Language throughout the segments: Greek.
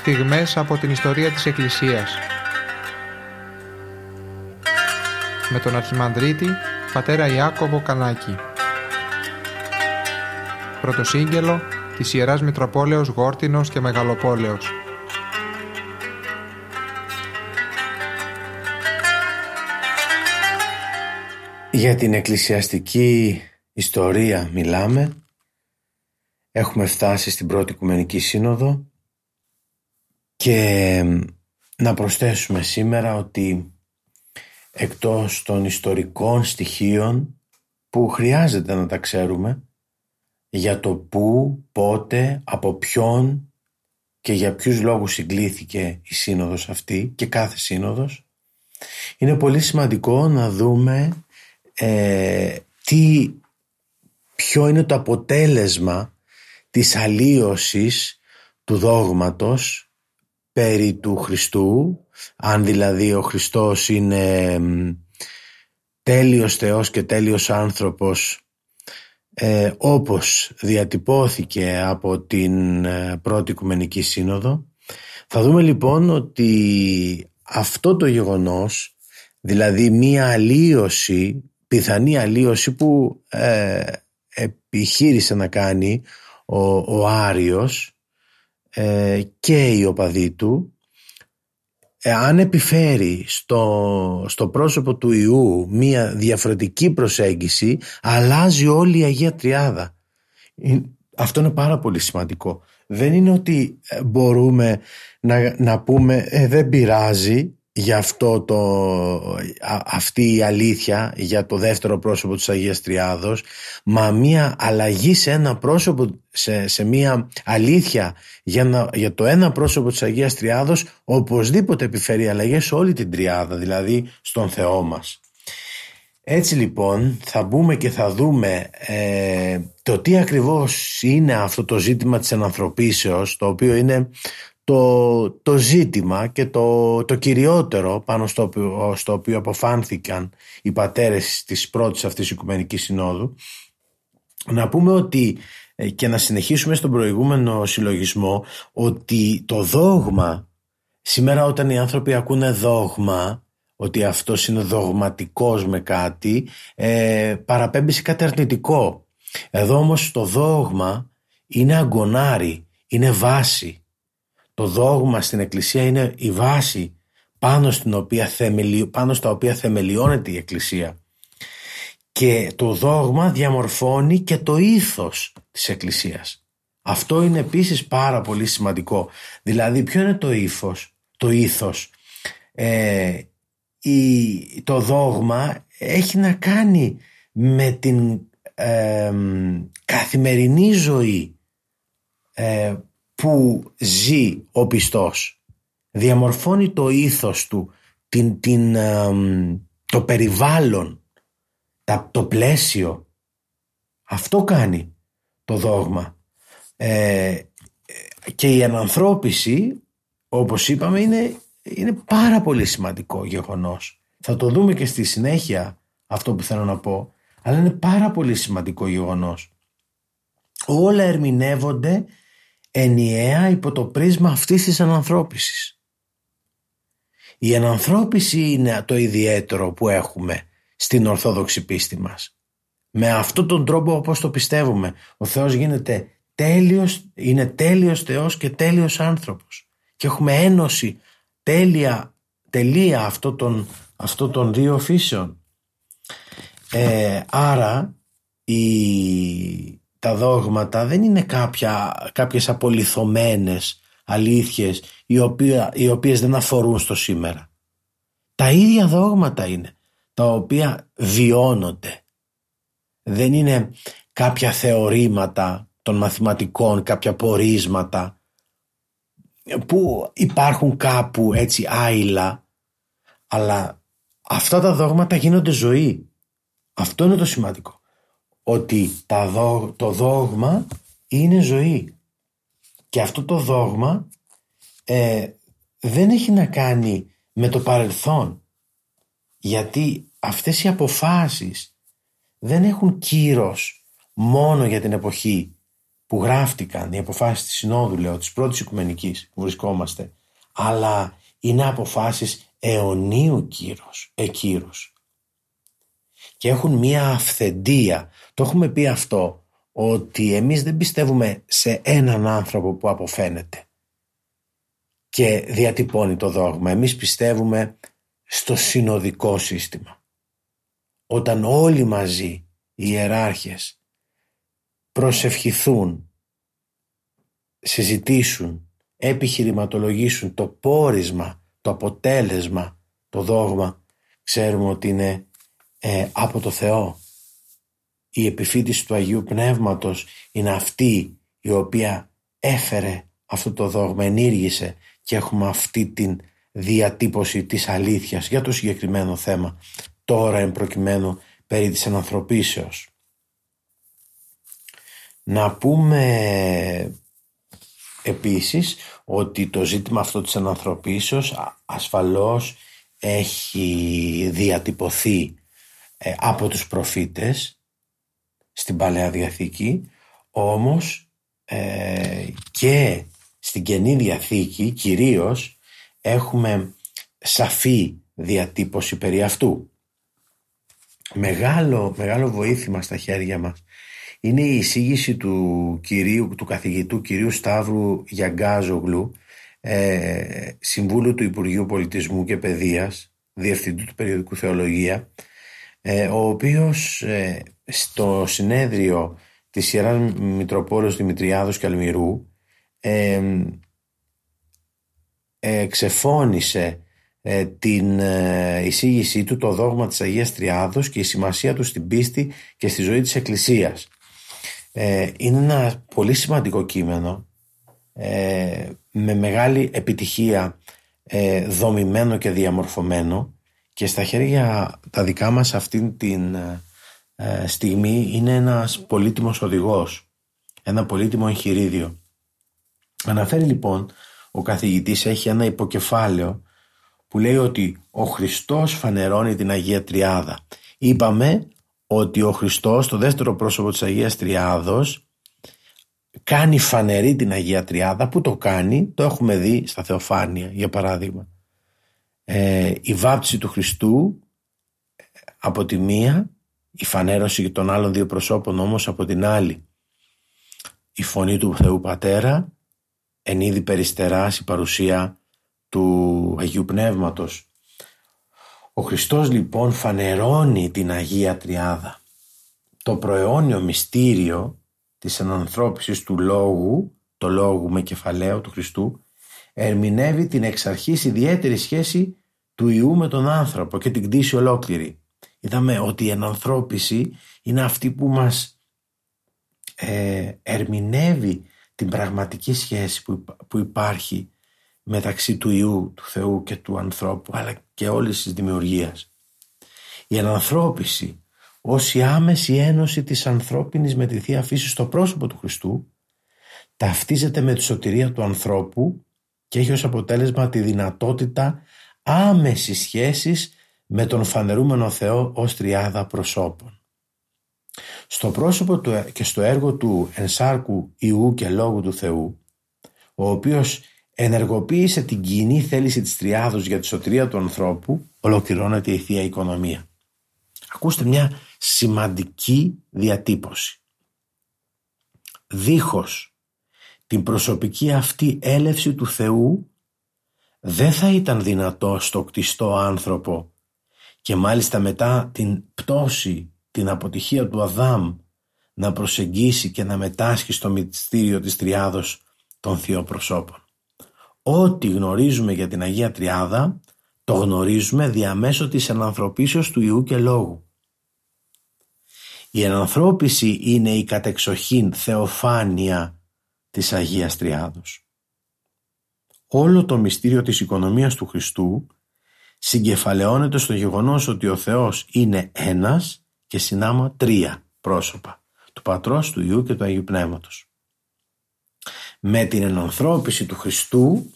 στιγμές από την ιστορία της Εκκλησίας. Με τον Αρχιμανδρίτη, πατέρα Ιάκωβο Κανάκη. Πρωτοσύγγελο της Ιεράς Μητροπόλεως Γόρτινος και Μεγαλοπόλεως. Για την εκκλησιαστική ιστορία μιλάμε. Έχουμε φτάσει στην πρώτη Οικουμενική Σύνοδο και να προσθέσουμε σήμερα ότι εκτός των ιστορικών στοιχείων που χρειάζεται να τα ξέρουμε για το πού, πότε, από ποιον και για ποιους λόγους συγκλήθηκε η σύνοδος αυτή και κάθε σύνοδος είναι πολύ σημαντικό να δούμε ε, τι, ποιο είναι το αποτέλεσμα της αλλίωσης του δόγματος περί του Χριστού αν δηλαδή ο Χριστός είναι τέλειος Θεός και τέλειος άνθρωπος ε, όπως διατυπώθηκε από την ε, πρώτη Οικουμενική Σύνοδο. Θα δούμε λοιπόν ότι αυτό το γεγονός δηλαδή μία αλλίωση πιθανή αλλίωση που ε, επιχείρησε να κάνει ο, ο Άριος ε, και οι οπαδοί του αν επιφέρει στο, στο πρόσωπο του Ιού μία διαφορετική προσέγγιση αλλάζει όλη η Αγία Τριάδα. Αυτό είναι πάρα πολύ σημαντικό. Δεν είναι ότι ε, μπορούμε να, να πούμε ε, δεν πειράζει για αυτό το, αυτή η αλήθεια για το δεύτερο πρόσωπο της Αγίας Τριάδος μα μία αλλαγή σε ένα πρόσωπο σε, σε μία αλήθεια για, να, για το ένα πρόσωπο της Αγίας Τριάδος οπωσδήποτε επιφέρει αλλαγές σε όλη την Τριάδα δηλαδή στον Θεό μας. Έτσι λοιπόν θα μπούμε και θα δούμε ε, το τι ακριβώς είναι αυτό το ζήτημα της ενανθρωπίσεως το οποίο είναι το, το ζήτημα και το, το κυριότερο πάνω στο οποίο, στο οποίο αποφάνθηκαν οι πατέρες της πρώτης αυτής Οικουμενικής Συνόδου να πούμε ότι ε, και να συνεχίσουμε στον προηγούμενο συλλογισμό ότι το δόγμα σήμερα όταν οι άνθρωποι ακούνε δόγμα ότι αυτός είναι δογματικός με κάτι ε, παραπέμπει σε κάτι αρνητικό εδώ όμως το δόγμα είναι αγκονάρι, είναι βάση το δόγμα στην Εκκλησία είναι η βάση πάνω, στην οποία πάνω στα οποία θεμελιώνεται η Εκκλησία. Και το δόγμα διαμορφώνει και το ήθος της Εκκλησίας. Αυτό είναι επίσης πάρα πολύ σημαντικό. Δηλαδή ποιο είναι το ήθος, το ήθος; Ε, η, το δόγμα έχει να κάνει με την ε, καθημερινή ζωή ε, που ζει ο πιστός διαμορφώνει το ήθος του την, την, το περιβάλλον το πλαίσιο. Αυτό κάνει το δόγμα. Ε, και η ανανθρώπιση όπως είπαμε είναι, είναι πάρα πολύ σημαντικό γεγονός. Θα το δούμε και στη συνέχεια αυτό που θέλω να πω αλλά είναι πάρα πολύ σημαντικό γεγονός. Όλα ερμηνεύονται ενιαία υπό το πρίσμα αυτής της ανανθρώπισης. Η ανανθρώπιση είναι το ιδιαίτερο που έχουμε στην Ορθόδοξη πίστη μας. Με αυτόν τον τρόπο όπως το πιστεύουμε, ο Θεός γίνεται τέλειος, είναι τέλειος Θεός και τέλειος άνθρωπος. Και έχουμε ένωση τέλεια, τελεία αυτό των, αυτό των δύο φύσεων. Ε, άρα η, τα δόγματα δεν είναι κάποια, κάποιες απολυθωμένες αλήθειες οι, οποία, οι οποίες δεν αφορούν στο σήμερα. Τα ίδια δόγματα είναι τα οποία βιώνονται. Δεν είναι κάποια θεωρήματα των μαθηματικών, κάποια πορίσματα που υπάρχουν κάπου έτσι άειλα αλλά αυτά τα δόγματα γίνονται ζωή. Αυτό είναι το σημαντικό ότι το δόγμα είναι ζωή. Και αυτό το δόγμα ε, δεν έχει να κάνει με το παρελθόν. Γιατί αυτές οι αποφάσεις δεν έχουν κύρος μόνο για την εποχή που γράφτηκαν, οι αποφάσεις της Συνόδου, λέω, της πρώτης οικουμενικής που βρισκόμαστε, αλλά είναι αποφάσεις αιωνίου κύρος, εκύρους. Και έχουν μία αυθεντία. Το έχουμε πει αυτό, ότι εμείς δεν πιστεύουμε σε έναν άνθρωπο που αποφαίνεται και διατυπώνει το δόγμα. Εμείς πιστεύουμε στο συνοδικό σύστημα. Όταν όλοι μαζί οι ιεράρχες προσευχηθούν, συζητήσουν, επιχειρηματολογήσουν το πόρισμα, το αποτέλεσμα, το δόγμα, ξέρουμε ότι είναι ε, από το Θεό. Η επιφύτηση του Αγίου Πνεύματος είναι αυτή η οποία έφερε αυτό το δόγμα, ενήργησε και έχουμε αυτή την διατύπωση της αλήθειας για το συγκεκριμένο θέμα τώρα εν προκειμένου περί της ανθρωπίσεως. Να πούμε επίσης ότι το ζήτημα αυτό της ανθρωπίσεως ασφαλώς έχει διατυπωθεί ε, από τους προφήτες στην Παλαιά Διαθήκη όμως ε, και στην Καινή Διαθήκη κυρίως έχουμε σαφή διατύπωση περί αυτού. Μεγάλο, μεγάλο βοήθημα στα χέρια μας είναι η εισήγηση του, κυρίου, του καθηγητού κυρίου Σταύρου Γιαγκάζογλου ε, Συμβούλου του Υπουργείου Πολιτισμού και Παιδείας Διευθυντού του Περιοδικού Θεολογία ε, ο οποίος ε, στο συνέδριο της Ιεράς Μητροπόλεως Δημητριάδος και Αλμυρού ε, εξεφώνησε ε, την ε, εισήγησή του το δόγμα της Αγίας Τριάδος και η σημασία του στην πίστη και στη ζωή της Εκκλησίας. Ε, είναι ένα πολύ σημαντικό κείμενο με μεγάλη επιτυχία δομημένο και διαμορφωμένο και στα χέρια τα δικά μας αυτήν την στιγμή είναι ένας πολύτιμος οδηγός, ένα πολύτιμο εγχειρίδιο. Αναφέρει λοιπόν ο καθηγητής έχει ένα υποκεφάλαιο που λέει ότι ο Χριστός φανερώνει την Αγία Τριάδα. Είπαμε ότι ο Χριστός, το δεύτερο πρόσωπο της Αγίας Τριάδος, κάνει φανερή την Αγία Τριάδα. Που το κάνει, το έχουμε δει στα Θεοφάνεια, για παράδειγμα. Ε, η βάπτιση του Χριστού από τη μία, η φανέρωση των άλλων δύο προσώπων όμως από την άλλη. Η φωνή του Θεού Πατέρα εν είδη περιστεράς η παρουσία του Αγίου Πνεύματος. Ο Χριστός λοιπόν φανερώνει την Αγία Τριάδα. Το προαιώνιο μυστήριο της ανανθρώπισης του Λόγου, το Λόγου με κεφαλαίο του Χριστού, ερμηνεύει την εξ αρχής ιδιαίτερη σχέση του Ιού με τον άνθρωπο και την κτήση ολόκληρη. Είδαμε ότι η ανανθρώπιση είναι αυτή που μας ε, ερμηνεύει την πραγματική σχέση που, που υπάρχει μεταξύ του Ιού, του Θεού και του ανθρώπου αλλά και όλης της δημιουργίας. Η ανανθρώπιση ως η άμεση ένωση της ανθρώπινης με τη Θεία Φύση στο πρόσωπο του Χριστού ταυτίζεται με τη σωτηρία του ανθρώπου και έχει ως αποτέλεσμα τη δυνατότητα άμεσης σχέσης με τον φανερούμενο Θεό ως τριάδα προσώπων. Στο πρόσωπο του και στο έργο του ενσάρκου Ιού και Λόγου του Θεού, ο οποίος ενεργοποίησε την κοινή θέληση της Τριάδος για τη σωτηρία του ανθρώπου, ολοκληρώνεται η Θεία Οικονομία. Ακούστε μια σημαντική διατύπωση. Δίχως την προσωπική αυτή έλευση του Θεού δεν θα ήταν δυνατό στο κτιστό άνθρωπο και μάλιστα μετά την πτώση την αποτυχία του Αδάμ να προσεγγίσει και να μετάσχει στο μυστήριο της Τριάδος των θείων προσώπων. Ό,τι γνωρίζουμε για την Αγία Τριάδα το γνωρίζουμε διαμέσω της ενανθρωπίσεως του Ιού και Λόγου. Η ενανθρώπιση είναι η κατεξοχήν θεοφάνεια της Αγίας Τριάδος. Όλο το μυστήριο της οικονομίας του Χριστού συγκεφαλαιώνεται στο γεγονός ότι ο Θεός είναι ένας και συνάμα τρία πρόσωπα του Πατρός, του Ιού και του Αγίου Πνεύματος. Με την ενανθρώπιση του Χριστού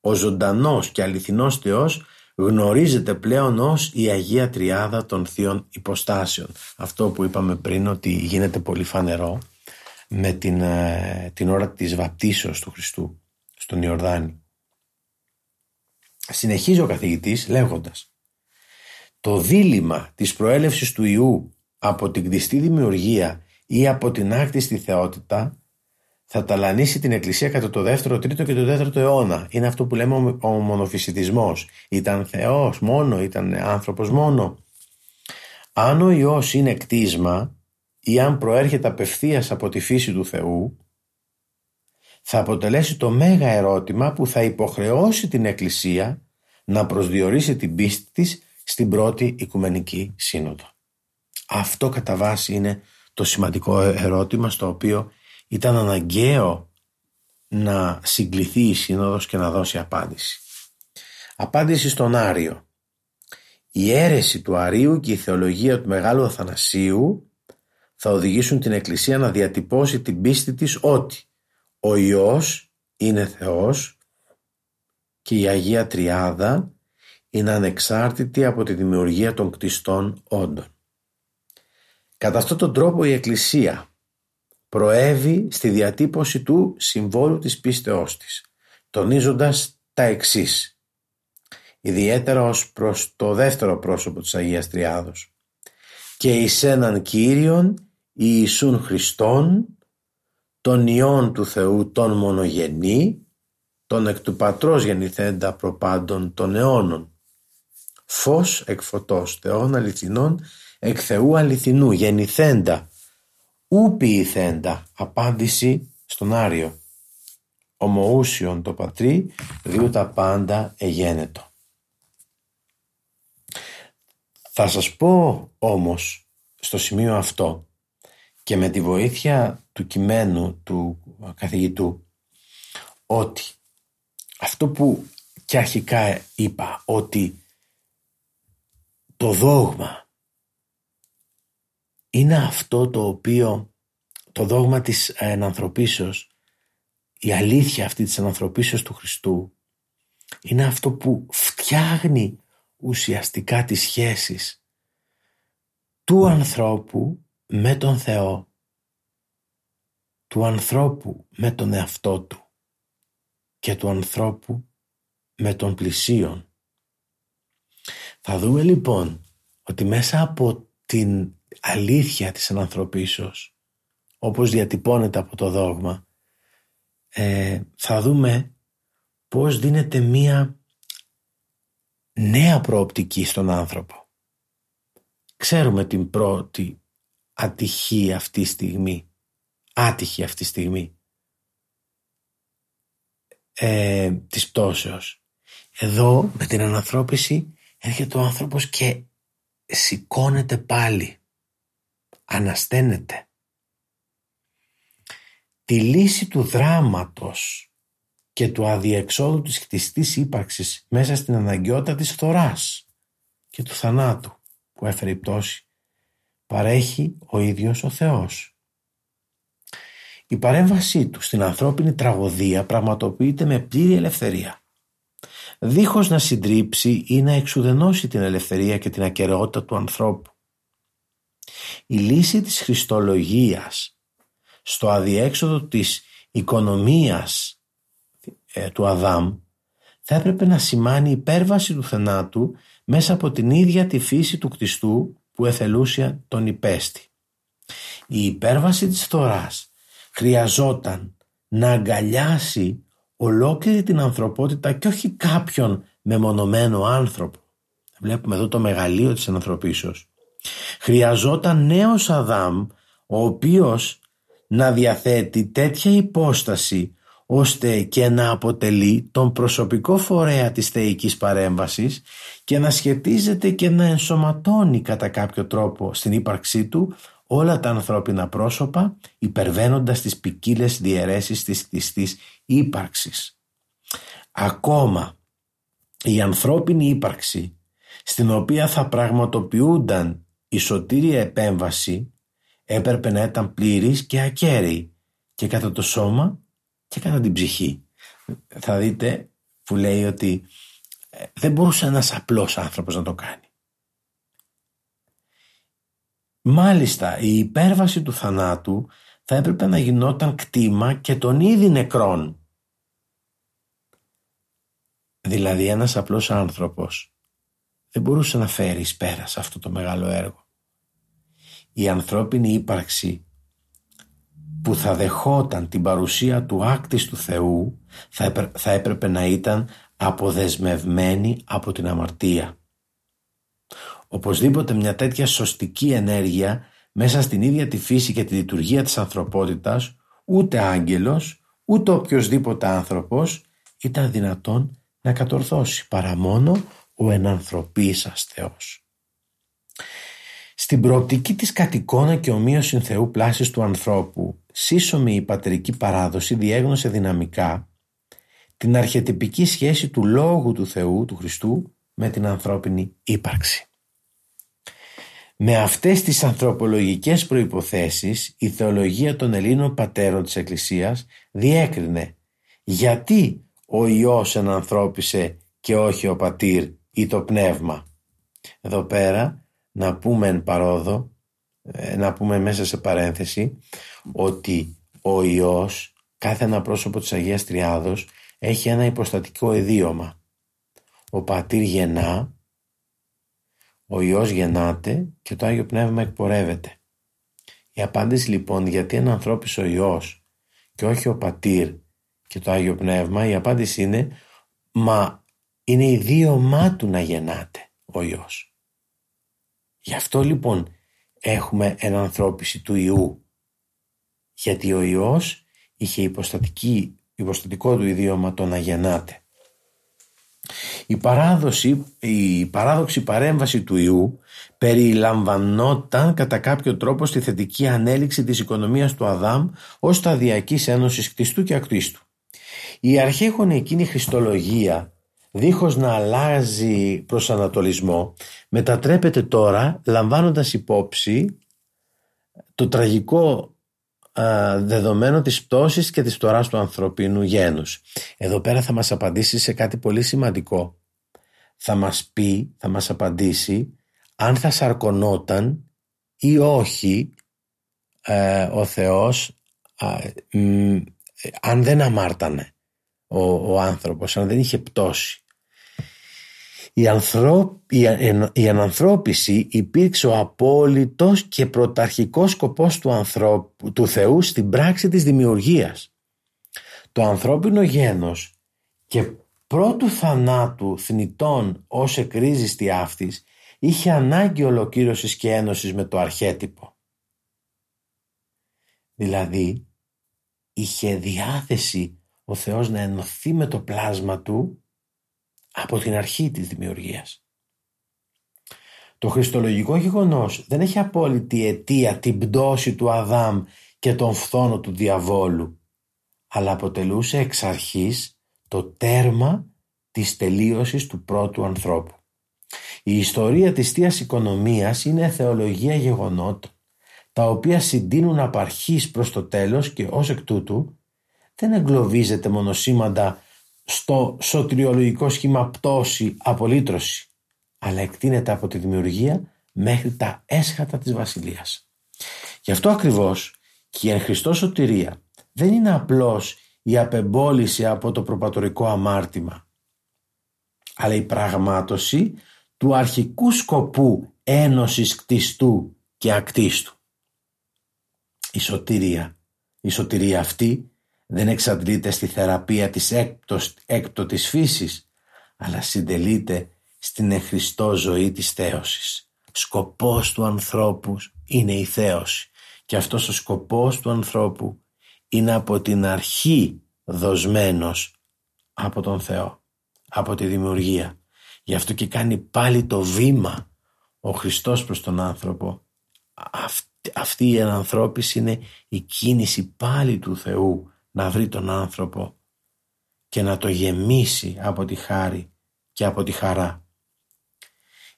ο ζωντανός και αληθινός Θεός γνωρίζεται πλέον ως η Αγία Τριάδα των Θείων Υποστάσεων. Αυτό που είπαμε πριν ότι γίνεται πολύ φανερό με την, ε, την ώρα της βαπτίσεως του Χριστού στον Ιορδάνη. Συνεχίζει ο καθηγητής λέγοντας «Το δίλημα της προέλευσης του Ιού από την κτιστή δημιουργία ή από την άκτιστη θεότητα θα ταλανίσει την Εκκλησία κατά το 2ο, 3ο και το 4ο αιώνα. Είναι αυτό που λέμε ο μονοφυσιτισμός. Ήταν Θεός μόνο, ήταν άνθρωπος μόνο. Αν ο Υιός είναι κτίσμα ή αν προέρχεται απευθείας από τη φύση του Θεού, θα αποτελέσει το μέγα ερώτημα που θα υποχρεώσει την Εκκλησία να προσδιορίσει την πίστη της στην πρώτη Οικουμενική Σύνοδο. Αυτό κατά βάση είναι το σημαντικό ερώτημα στο οποίο ήταν αναγκαίο να συγκληθεί η Σύνοδος και να δώσει απάντηση. Απάντηση στον Άριο. Η αίρεση του Αρίου και η θεολογία του Μεγάλου Αθανασίου θα οδηγήσουν την Εκκλησία να διατυπώσει την πίστη της ότι ο Υιός είναι Θεός και η Αγία Τριάδα είναι ανεξάρτητη από τη δημιουργία των κτιστών όντων. Κατά αυτόν τον τρόπο η Εκκλησία προέβη στη διατύπωση του συμβόλου της πίστεώς της, τονίζοντας τα εξής, ιδιαίτερα ως προς το δεύτερο πρόσωπο της Αγίας Τριάδος. «Και εις έναν Κύριον Ιησούν Χριστόν, τον Υιόν του Θεού τον μονογενή, τον εκ του Πατρός γεννηθέντα προπάντων των αιώνων. Φως εκ φωτός Θεών αληθινών, εκ Θεού αληθινού, γεννηθέντα, ου ποιηθέντα, απάντηση στον Άριο. Ομοούσιον το πατρί, δίου τα πάντα εγένετο. Θα σας πω όμως στο σημείο αυτό και με τη βοήθεια του κειμένου του καθηγητού ότι αυτό που και αρχικά είπα ότι το δόγμα είναι αυτό το οποίο το δόγμα της ενανθρωπίσεως η αλήθεια αυτή της ενανθρωπίσεως του Χριστού είναι αυτό που φτιάχνει ουσιαστικά τις σχέσεις του ανθρώπου με τον Θεό, του ανθρώπου με τον εαυτό του και του ανθρώπου με τον πλησίον. Θα δούμε λοιπόν ότι μέσα από την αλήθεια της ανθρωπίσεως όπως διατυπώνεται από το δόγμα ε, θα δούμε πώς δίνεται μία νέα προοπτική στον άνθρωπο. Ξέρουμε την πρώτη ατυχή αυτή τη στιγμή, άτυχη αυτή τη στιγμή ε, της πτώσεως. Εδώ με την ανανθρώπιση έρχεται ο άνθρωπος και σηκώνεται πάλι, ανασταίνεται. Τη λύση του δράματος και του αδιεξόδου της χτιστής ύπαρξης μέσα στην αναγκαιότητα της φθοράς και του θανάτου που έφερε η πτώση παρέχει ο ίδιος ο Θεός. Η παρέμβασή του στην ανθρώπινη τραγωδία πραγματοποιείται με πλήρη ελευθερία. Δίχως να συντρίψει ή να εξουδενώσει την ελευθερία και την ακαιρεότητα του ανθρώπου. Η λύση της χριστολογίας στο αδιέξοδο της οικονομίας ε, του Αδάμ θα έπρεπε να σημάνει υπέρβαση του θενάτου μέσα από την ίδια τη φύση του κτιστού που εθελούσια τον υπέστη. Η υπέρβαση της θωράς χρειαζόταν να αγκαλιάσει ολόκληρη την ανθρωπότητα και όχι κάποιον μεμονωμένο άνθρωπο. Βλέπουμε εδώ το μεγαλείο της ανθρωπίσεως. Χρειαζόταν νέος Αδάμ ο οποίος να διαθέτει τέτοια υπόσταση ώστε και να αποτελεί τον προσωπικό φορέα της θεϊκής παρέμβασης και να σχετίζεται και να ενσωματώνει κατά κάποιο τρόπο στην ύπαρξή του όλα τα ανθρώπινα πρόσωπα υπερβαίνοντας τις ποικίλες διαιρέσεις της κτιστής ύπαρξης. Ακόμα η ανθρώπινη ύπαρξη στην οποία θα πραγματοποιούνταν η σωτήρια επέμβαση έπρεπε να ήταν πλήρης και ακέραιη και κατά το σώμα και κατά την ψυχή. Θα δείτε που λέει ότι ε, δεν μπορούσε ένας απλός άνθρωπος να το κάνει. Μάλιστα η υπέρβαση του θανάτου θα έπρεπε να γινόταν κτήμα και των ήδη νεκρών. Δηλαδή ένας απλός άνθρωπος δεν μπορούσε να φέρει εις πέρας σε αυτό το μεγάλο έργο. Η ανθρώπινη ύπαρξη που θα δεχόταν την παρουσία του άκτης του Θεού θα έπρεπε να ήταν αποδεσμευμένη από την αμαρτία. Οπωσδήποτε μια τέτοια σωστική ενέργεια μέσα στην ίδια τη φύση και τη λειτουργία της ανθρωπότητας ούτε άγγελος ούτε οποιοδήποτε άνθρωπος ήταν δυνατόν να κατορθώσει παρά μόνο ο ενανθρωπίσας Θεός. Στην προοπτική της κατοικώνα και ομοίωσης Θεού πλάσης του ανθρώπου, σύσσωμη η πατερική παράδοση διέγνωσε δυναμικά την αρχιετυπική σχέση του Λόγου του Θεού, του Χριστού, με την ανθρώπινη ύπαρξη. Με αυτές τις ανθρωπολογικές προϋποθέσεις η θεολογία των Ελλήνων πατέρων της Εκκλησίας διέκρινε γιατί ο Υιός ενανθρώπισε και όχι ο πατήρ ή το πνεύμα. Εδώ πέρα να πούμε εν παρόδο, ε, να πούμε μέσα σε παρένθεση ότι ο Υιός, κάθε ένα πρόσωπο της Αγίας Τριάδος έχει ένα υποστατικό ιδίωμα. Ο πατήρ γεννά, ο Υιός γεννάται και το Άγιο Πνεύμα εκπορεύεται. Η απάντηση λοιπόν γιατί ένα ανθρώπης ο Υιός και όχι ο πατήρ και το Άγιο Πνεύμα, η απάντηση είναι μα είναι ιδίωμά του να γεννάται ο Υιός. Γι' αυτό λοιπόν έχουμε ενανθρώπιση του Υιού. Γιατί ο Υιός είχε υποστατική, υποστατικό του ιδίωμα το να γεννάται. Η, παράδοση, η παράδοξη παρέμβαση του ιού περιλαμβανόταν κατά κάποιο τρόπο στη θετική ανέλυξη της οικονομίας του Αδάμ ως σταδιακής ένωσης κτιστού και ακτίστου. Η αρχαίχονη εκείνη χριστολογία δίχως να αλλάζει προσανατολισμό μετατρέπεται τώρα λαμβάνοντας υπόψη το τραγικό δεδομένο της πτώσης και της φθοράς του ανθρωπίνου γένους. Εδώ πέρα θα μας απαντήσει σε κάτι πολύ σημαντικό. Θα μας πει, θα μας απαντήσει αν θα σαρκωνόταν ή όχι ε, ο Θεός αν δεν αμάρτανε ο, ο άνθρωπος, αν δεν είχε πτώσει. Η, η, ανανθρώπιση υπήρξε ο απόλυτος και πρωταρχικός σκοπός του, ανθρώπου, του Θεού στην πράξη της δημιουργίας. Το ανθρώπινο γένος και πρώτου θανάτου θνητών ως εκρίζιστη αυτής είχε ανάγκη ολοκλήρωσης και ένωσης με το αρχέτυπο. Δηλαδή είχε διάθεση ο Θεός να ενωθεί με το πλάσμα του από την αρχή της δημιουργίας. Το χριστολογικό γεγονός δεν έχει απόλυτη αιτία την πτώση του Αδάμ και τον φθόνο του διαβόλου, αλλά αποτελούσε εξ αρχής το τέρμα της τελείωσης του πρώτου ανθρώπου. Η ιστορία της Θείας Οικονομίας είναι θεολογία γεγονότων, τα οποία συντείνουν από αρχής προς το τέλος και ως εκ τούτου δεν εγκλωβίζεται μονοσήμαντα στο σωτηριολογικό σχήμα πτώση, απολύτρωση, αλλά εκτείνεται από τη δημιουργία μέχρι τα έσχατα της βασιλείας. Γι' αυτό ακριβώς και η εν Χριστώ σωτηρία δεν είναι απλώς η απεμπόληση από το προπατορικό αμάρτημα, αλλά η πραγμάτωση του αρχικού σκοπού ένωσης κτιστού και ακτίστου. Η σωτηρία, η σωτηρία αυτή δεν εξαντλείται στη θεραπεία της έκτος, έκτοτης φύσης, αλλά συντελείται στην εχριστό ζωή της θέωσης. Σκοπός του ανθρώπου είναι η θέωση και αυτός ο σκοπός του ανθρώπου είναι από την αρχή δοσμένος από τον Θεό, από τη δημιουργία. Γι' αυτό και κάνει πάλι το βήμα ο Χριστός προς τον άνθρωπο. Αυτή, αυτή η ενανθρώπιση είναι η κίνηση πάλι του Θεού να βρει τον άνθρωπο και να το γεμίσει από τη χάρη και από τη χαρά.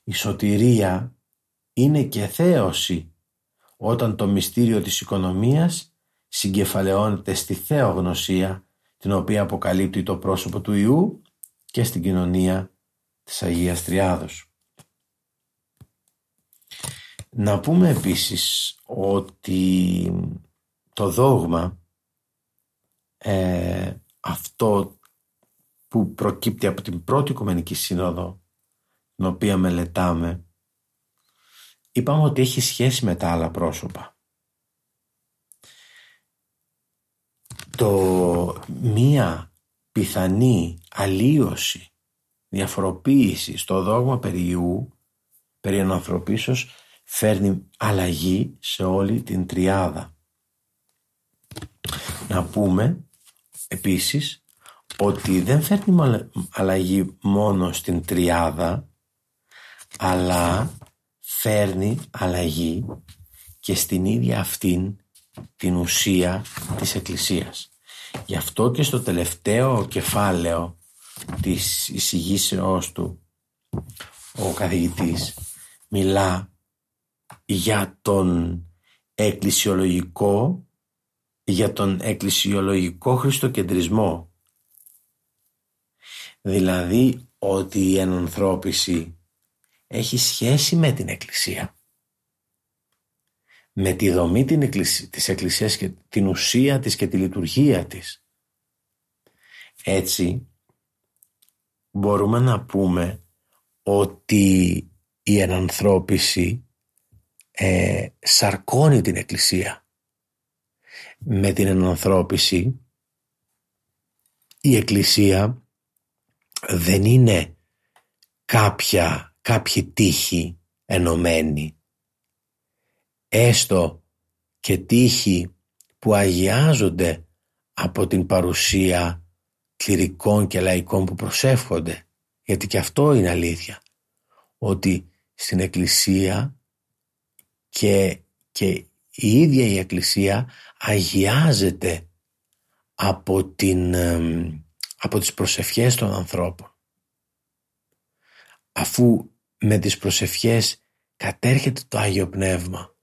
Η σωτηρία είναι και θέωση όταν το μυστήριο της οικονομίας συγκεφαλαιώνεται στη θεογνωσία την οποία αποκαλύπτει το πρόσωπο του Ιού και στην κοινωνία της Αγίας Τριάδος. Να πούμε επίσης ότι το δόγμα ε, αυτό που προκύπτει από την πρώτη Οικουμενική Σύνοδο την οποία μελετάμε είπαμε ότι έχει σχέση με τα άλλα πρόσωπα. Το μία πιθανή αλλίωση, διαφοροποίηση στο δόγμα περί Ιού, περί ανθρωπίσεως, φέρνει αλλαγή σε όλη την τριάδα. Να πούμε επίσης ότι δεν φέρνει αλλαγή μόνο στην τριάδα αλλά φέρνει αλλαγή και στην ίδια αυτήν την ουσία της Εκκλησίας. Γι' αυτό και στο τελευταίο κεφάλαιο της εισηγήσεώς του ο καθηγητής μιλά για τον εκκλησιολογικό για τον εκκλησιολογικό χριστοκεντρισμό. Δηλαδή ότι η ενανθρώπιση έχει σχέση με την Εκκλησία. Με τη δομή της Εκκλησίας και την ουσία της και τη λειτουργία της. Έτσι μπορούμε να πούμε ότι η ενανθρώπιση ε, σαρκώνει την Εκκλησία. Με την ενανθρώπιση η Εκκλησία δεν είναι κάποια, κάποιοι τύχη ενωμένη. Έστω και τύχη που αγιάζονται από την παρουσία κληρικών και λαϊκών που προσεύχονται. Γιατί και αυτό είναι αλήθεια. Ότι στην Εκκλησία και, και η ίδια η Εκκλησία αγιάζεται από, την, από τις προσευχές των ανθρώπων. Αφού με τις προσευχές κατέρχεται το Άγιο Πνεύμα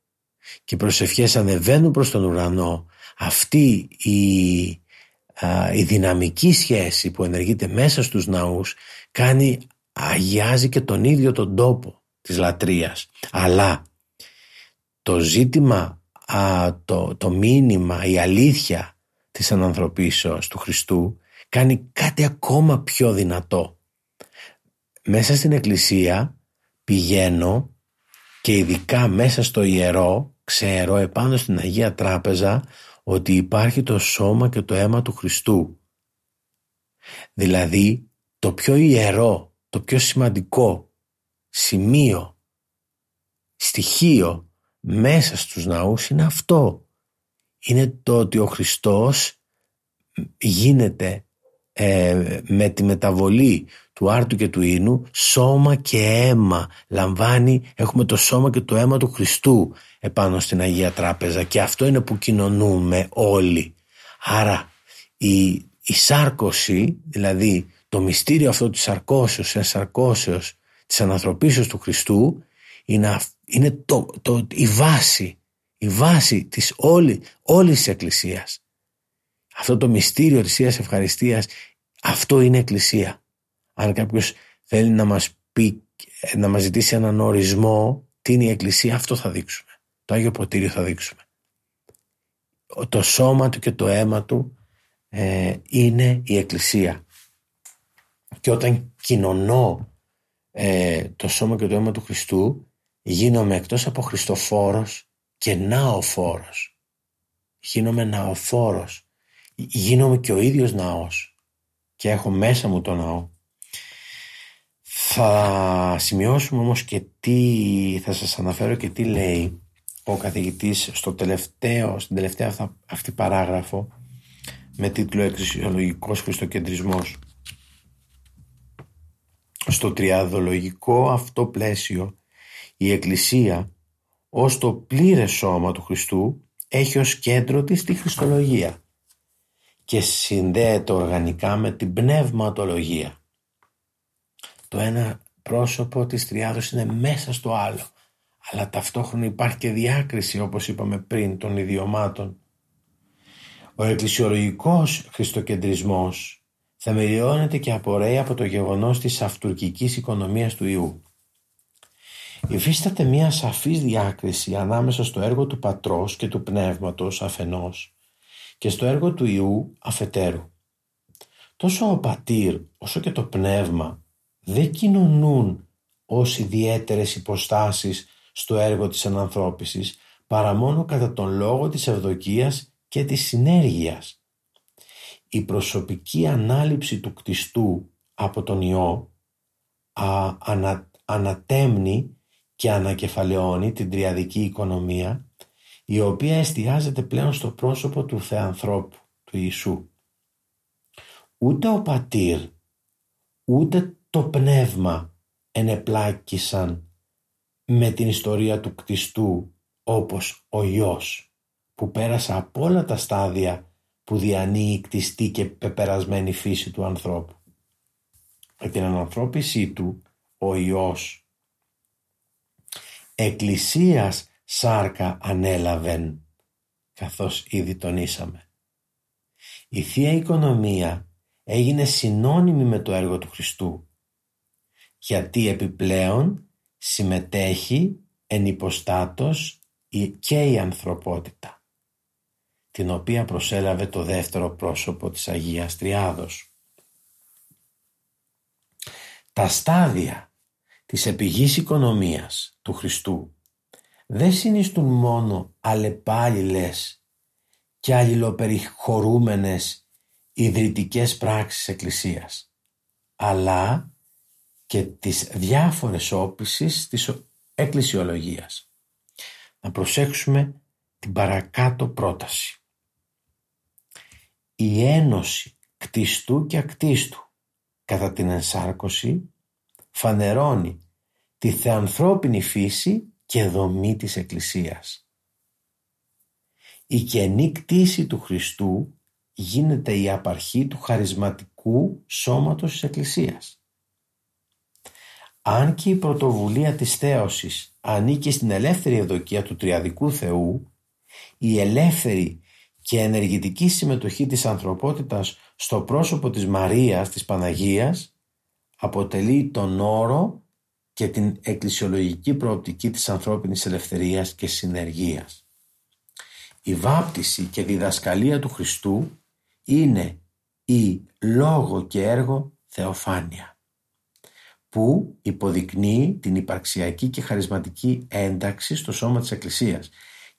και οι προσευχές ανεβαίνουν προς τον ουρανό αυτή η, η δυναμική σχέση που ενεργείται μέσα στους ναούς κάνει, αγιάζει και τον ίδιο τον τόπο της λατρείας. Αλλά το ζήτημα, το, το μήνυμα, η αλήθεια της ανθρωπίσεως του Χριστού κάνει κάτι ακόμα πιο δυνατό. Μέσα στην εκκλησία πηγαίνω και ειδικά μέσα στο ιερό ξέρω επάνω στην Αγία Τράπεζα ότι υπάρχει το σώμα και το αίμα του Χριστού. Δηλαδή το πιο ιερό, το πιο σημαντικό σημείο, στοιχείο μέσα στους ναούς είναι αυτό. Είναι το ότι ο Χριστός γίνεται ε, με τη μεταβολή του άρτου και του ίνου σώμα και αίμα λαμβάνει έχουμε το σώμα και το αίμα του Χριστού επάνω στην Αγία Τράπεζα και αυτό είναι που κοινωνούμε όλοι άρα η, η σάρκωση δηλαδή το μυστήριο αυτό της σαρκώσεως, της σαρκώσεως της ανθρωπίσεως του Χριστού είναι, είναι το, το, η βάση η βάση της όλη, όλης της Εκκλησίας. Αυτό το μυστήριο της Θείας Ευχαριστίας αυτό είναι Εκκλησία. Αν κάποιος θέλει να μας πει να μας ζητήσει έναν ορισμό τι είναι η Εκκλησία αυτό θα δείξουμε. Το Άγιο Ποτήριο θα δείξουμε. Το σώμα του και το αίμα του ε, είναι η Εκκλησία. Και όταν κοινωνώ ε, το σώμα και το αίμα του Χριστού γίνομαι εκτός από Χριστοφόρος και ναοφόρος. Γίνομαι ναοφόρος. Γίνομαι και ο ίδιος ναός. Και έχω μέσα μου το ναό. Θα σημειώσουμε όμως και τι θα σας αναφέρω και τι λέει ο καθηγητής στο τελευταίο, στην τελευταία αυτή παράγραφο με τίτλο «Εκκλησιολογικός Χριστοκεντρισμός». Στο τριαδολογικό αυτό πλαίσιο η Εκκλησία ως το πλήρες σώμα του Χριστού έχει ως κέντρο της τη Χριστολογία και συνδέεται οργανικά με την πνευματολογία. Το ένα πρόσωπο της τριάδος είναι μέσα στο άλλο, αλλά ταυτόχρονα υπάρχει και διάκριση όπως είπαμε πριν των ιδιωμάτων. Ο εκκλησιολογικός χριστοκεντρισμός θεμελιώνεται και απορρέει από το γεγονός της αυτουρκικής οικονομίας του Ιού. Υφίσταται μια σαφής διάκριση ανάμεσα στο έργο του Πατρός και του Πνεύματος αφενός και στο έργο του Ιού αφετέρου. Τόσο ο Πατήρ όσο και το Πνεύμα δεν κοινωνούν ως ιδιαίτερες υποστάσεις στο έργο της ανανθρώπισης παρά μόνο κατά τον λόγο της ευδοκίας και της συνέργειας. Η προσωπική ανάληψη του κτιστού από τον ιό α, ανατέμνει και ανακεφαλαιώνει την τριαδική οικονομία η οποία εστιάζεται πλέον στο πρόσωπο του Θεανθρώπου, του Ιησού. Ούτε ο πατήρ, ούτε το πνεύμα ενεπλάκησαν με την ιστορία του κτιστού όπως ο Υιός που πέρασε από όλα τα στάδια που διανύει η κτιστή και πεπερασμένη φύση του ανθρώπου. Με την ανανθρώπισή του ο Υιός εκκλησίας σάρκα ανέλαβεν καθώς ήδη τονίσαμε. Η Θεία Οικονομία έγινε συνώνυμη με το έργο του Χριστού γιατί επιπλέον συμμετέχει εν υποστάτος και η ανθρωπότητα την οποία προσέλαβε το δεύτερο πρόσωπο της Αγίας Τριάδος. Τα στάδια της επιγής οικονομίας του Χριστού δεν συνιστούν μόνο αλλεπάλληλες και αλληλοπεριχωρούμενες ιδρυτικές πράξεις Εκκλησίας, αλλά και τις διάφορες όπισης της εκκλησιολογίας. Να προσέξουμε την παρακάτω πρόταση. Η ένωση κτιστού και ακτίστου κατά την ενσάρκωση φανερώνει τη θεανθρώπινη φύση και δομή της Εκκλησίας. Η καινή κτήση του Χριστού γίνεται η απαρχή του χαρισματικού σώματος της Εκκλησίας. Αν και η πρωτοβουλία της θέωσης ανήκει στην ελεύθερη ευδοκία του Τριαδικού Θεού, η ελεύθερη και ενεργητική συμμετοχή της ανθρωπότητας στο πρόσωπο της Μαρίας, της Παναγίας, αποτελεί τον όρο και την εκκλησιολογική προοπτική της ανθρώπινης ελευθερίας και συνεργίας. Η βάπτιση και διδασκαλία του Χριστού είναι η λόγο και έργο θεοφάνεια που υποδεικνύει την υπαρξιακή και χαρισματική ένταξη στο σώμα της Εκκλησίας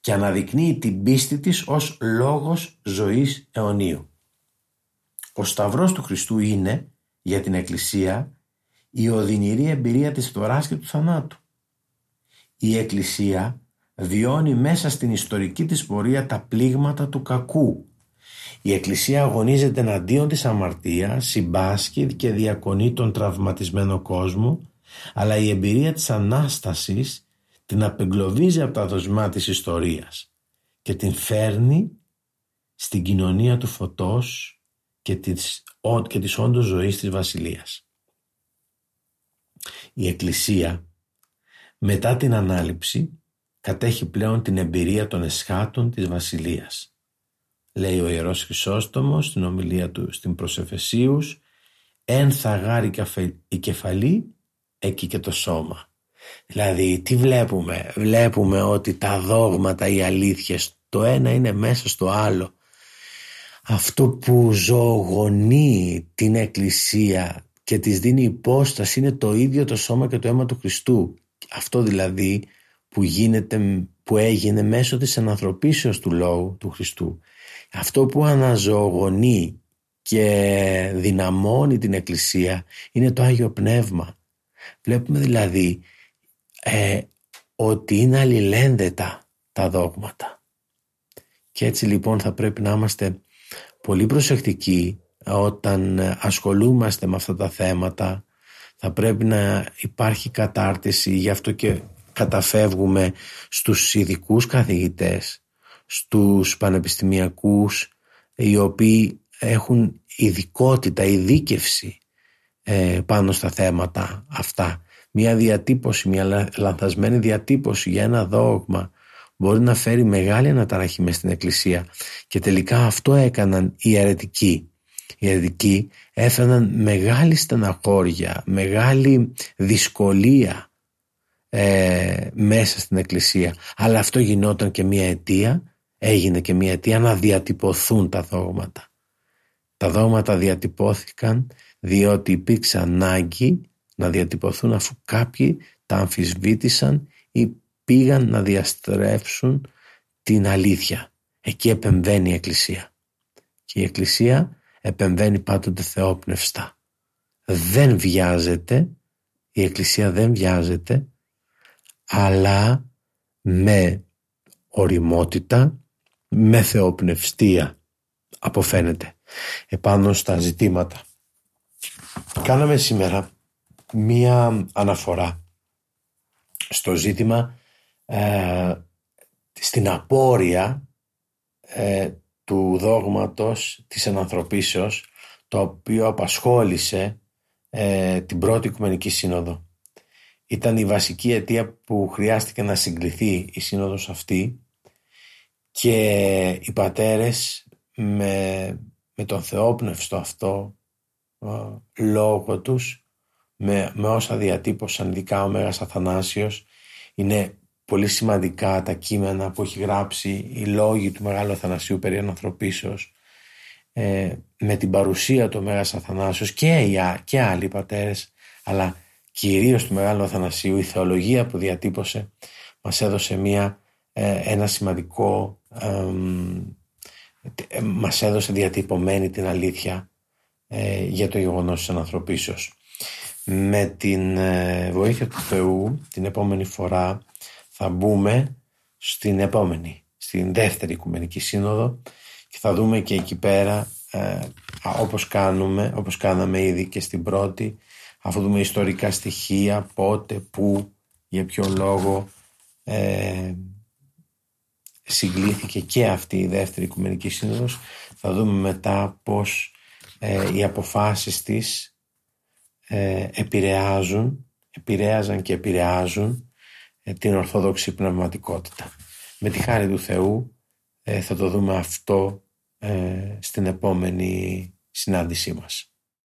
και αναδεικνύει την πίστη της ως λόγος ζωής αιωνίου. Ο Σταυρός του Χριστού είναι για την Εκκλησία η οδυνηρή εμπειρία της φθοράς και του θανάτου. Η Εκκλησία βιώνει μέσα στην ιστορική της πορεία τα πλήγματα του κακού. Η Εκκλησία αγωνίζεται εναντίον της αμαρτίας, συμπάσχει και διακονεί τον τραυματισμένο κόσμο, αλλά η εμπειρία της Ανάστασης την απεγκλωβίζει από τα δοσμά της ιστορίας και την φέρνει στην κοινωνία του φωτός και της, και της όντως ζωής της Βασιλείας. Η Εκκλησία μετά την Ανάληψη κατέχει πλέον την εμπειρία των εσχάτων της Βασιλείας. Λέει ο Ιερός Χρυσόστομος στην ομιλία του στην Προσεφεσίους «Εν θα γάρει η κεφαλή, εκεί και το σώμα». Δηλαδή τι βλέπουμε, βλέπουμε ότι τα δόγματα, οι αλήθειες, το ένα είναι μέσα στο άλλο. Αυτό που ζωογονεί την Εκκλησία και της δίνει υπόσταση είναι το ίδιο το σώμα και το αίμα του Χριστού. Αυτό δηλαδή που, γίνεται, που έγινε μέσω της ανθρωπίσεως του Λόγου του Χριστού. Αυτό που αναζωογονεί και δυναμώνει την Εκκλησία είναι το Άγιο Πνεύμα. Βλέπουμε δηλαδή ε, ότι είναι αλληλένδετα τα δόγματα. Και έτσι λοιπόν θα πρέπει να είμαστε πολύ προσεκτικοί όταν ασχολούμαστε με αυτά τα θέματα θα πρέπει να υπάρχει κατάρτιση γι' αυτό και καταφεύγουμε στους ειδικούς καθηγητές στους πανεπιστημιακούς οι οποίοι έχουν ειδικότητα, ειδίκευση ε, πάνω στα θέματα αυτά. Μια διατύπωση, μια λανθασμένη διατύπωση για ένα δόγμα μπορεί να φέρει μεγάλη αναταραχή μες στην εκκλησία. Και τελικά αυτό έκαναν οι αιρετικοί οι αιρετικοί έφεραν μεγάλη στεναχώρια, μεγάλη δυσκολία ε, μέσα στην εκκλησία αλλά αυτό γινόταν και μια αιτία έγινε και μια αιτία να διατυπωθούν τα δόγματα τα δόγματα διατυπώθηκαν διότι υπήρξε ανάγκη να διατυπωθούν αφού κάποιοι τα αμφισβήτησαν ή πήγαν να διαστρέψουν την αλήθεια. Εκεί επεμβαίνει η Εκκλησία. Και η Εκκλησία επεμβαίνει πάντοτε θεόπνευστα. Δεν βιάζεται, η Εκκλησία δεν βιάζεται, αλλά με οριμότητα, με θεοπνευστία αποφαίνεται επάνω στα ζητήματα. Κάναμε σήμερα μία αναφορά στο ζήτημα ε, στην απόρρια ε, του δόγματος της ενανθρωπίσεως το οποίο απασχόλησε ε, την πρώτη Οικουμενική Σύνοδο. Ήταν η βασική αιτία που χρειάστηκε να συγκληθεί η σύνοδος αυτή και οι πατέρες με, με τον θεόπνευστο αυτό λόγο τους με, με όσα διατύπωσαν ειδικά ο Μέγας Αθανάσιος είναι πολύ σημαντικά τα κείμενα που έχει γράψει οι λόγοι του Μεγάλου Αθανασίου περί ανθρωπίσεως ε, με την παρουσία του Μέγας Αθανάσιος και, οι, και άλλοι πατέρες αλλά κυρίως του Μεγάλου Αθανασίου η θεολογία που διατύπωσε μας έδωσε μια, ε, ένα σημαντικό ε, μας έδωσε διατυπωμένη την αλήθεια ε, για το γεγονός της ανθρωπίσεως. Με την ε, βοήθεια του Θεού την επόμενη φορά θα μπούμε στην επόμενη, στην δεύτερη Οικουμενική Σύνοδο και θα δούμε και εκεί πέρα ε, όπως κάνουμε, όπως κάναμε ήδη και στην πρώτη αφού δούμε ιστορικά στοιχεία, πότε, πού, για ποιο λόγο ε, συγκλήθηκε και αυτή η δεύτερη Οικουμενική Σύνοδος. Θα δούμε μετά πως ε, οι αποφάσεις της ε, επηρεάζουν, επηρέαζαν και επηρεάζουν ε, την ορθόδοξη πνευματικότητα. Με τη χάρη του Θεού ε, θα το δούμε αυτό στην επόμενη συνάντησή μας.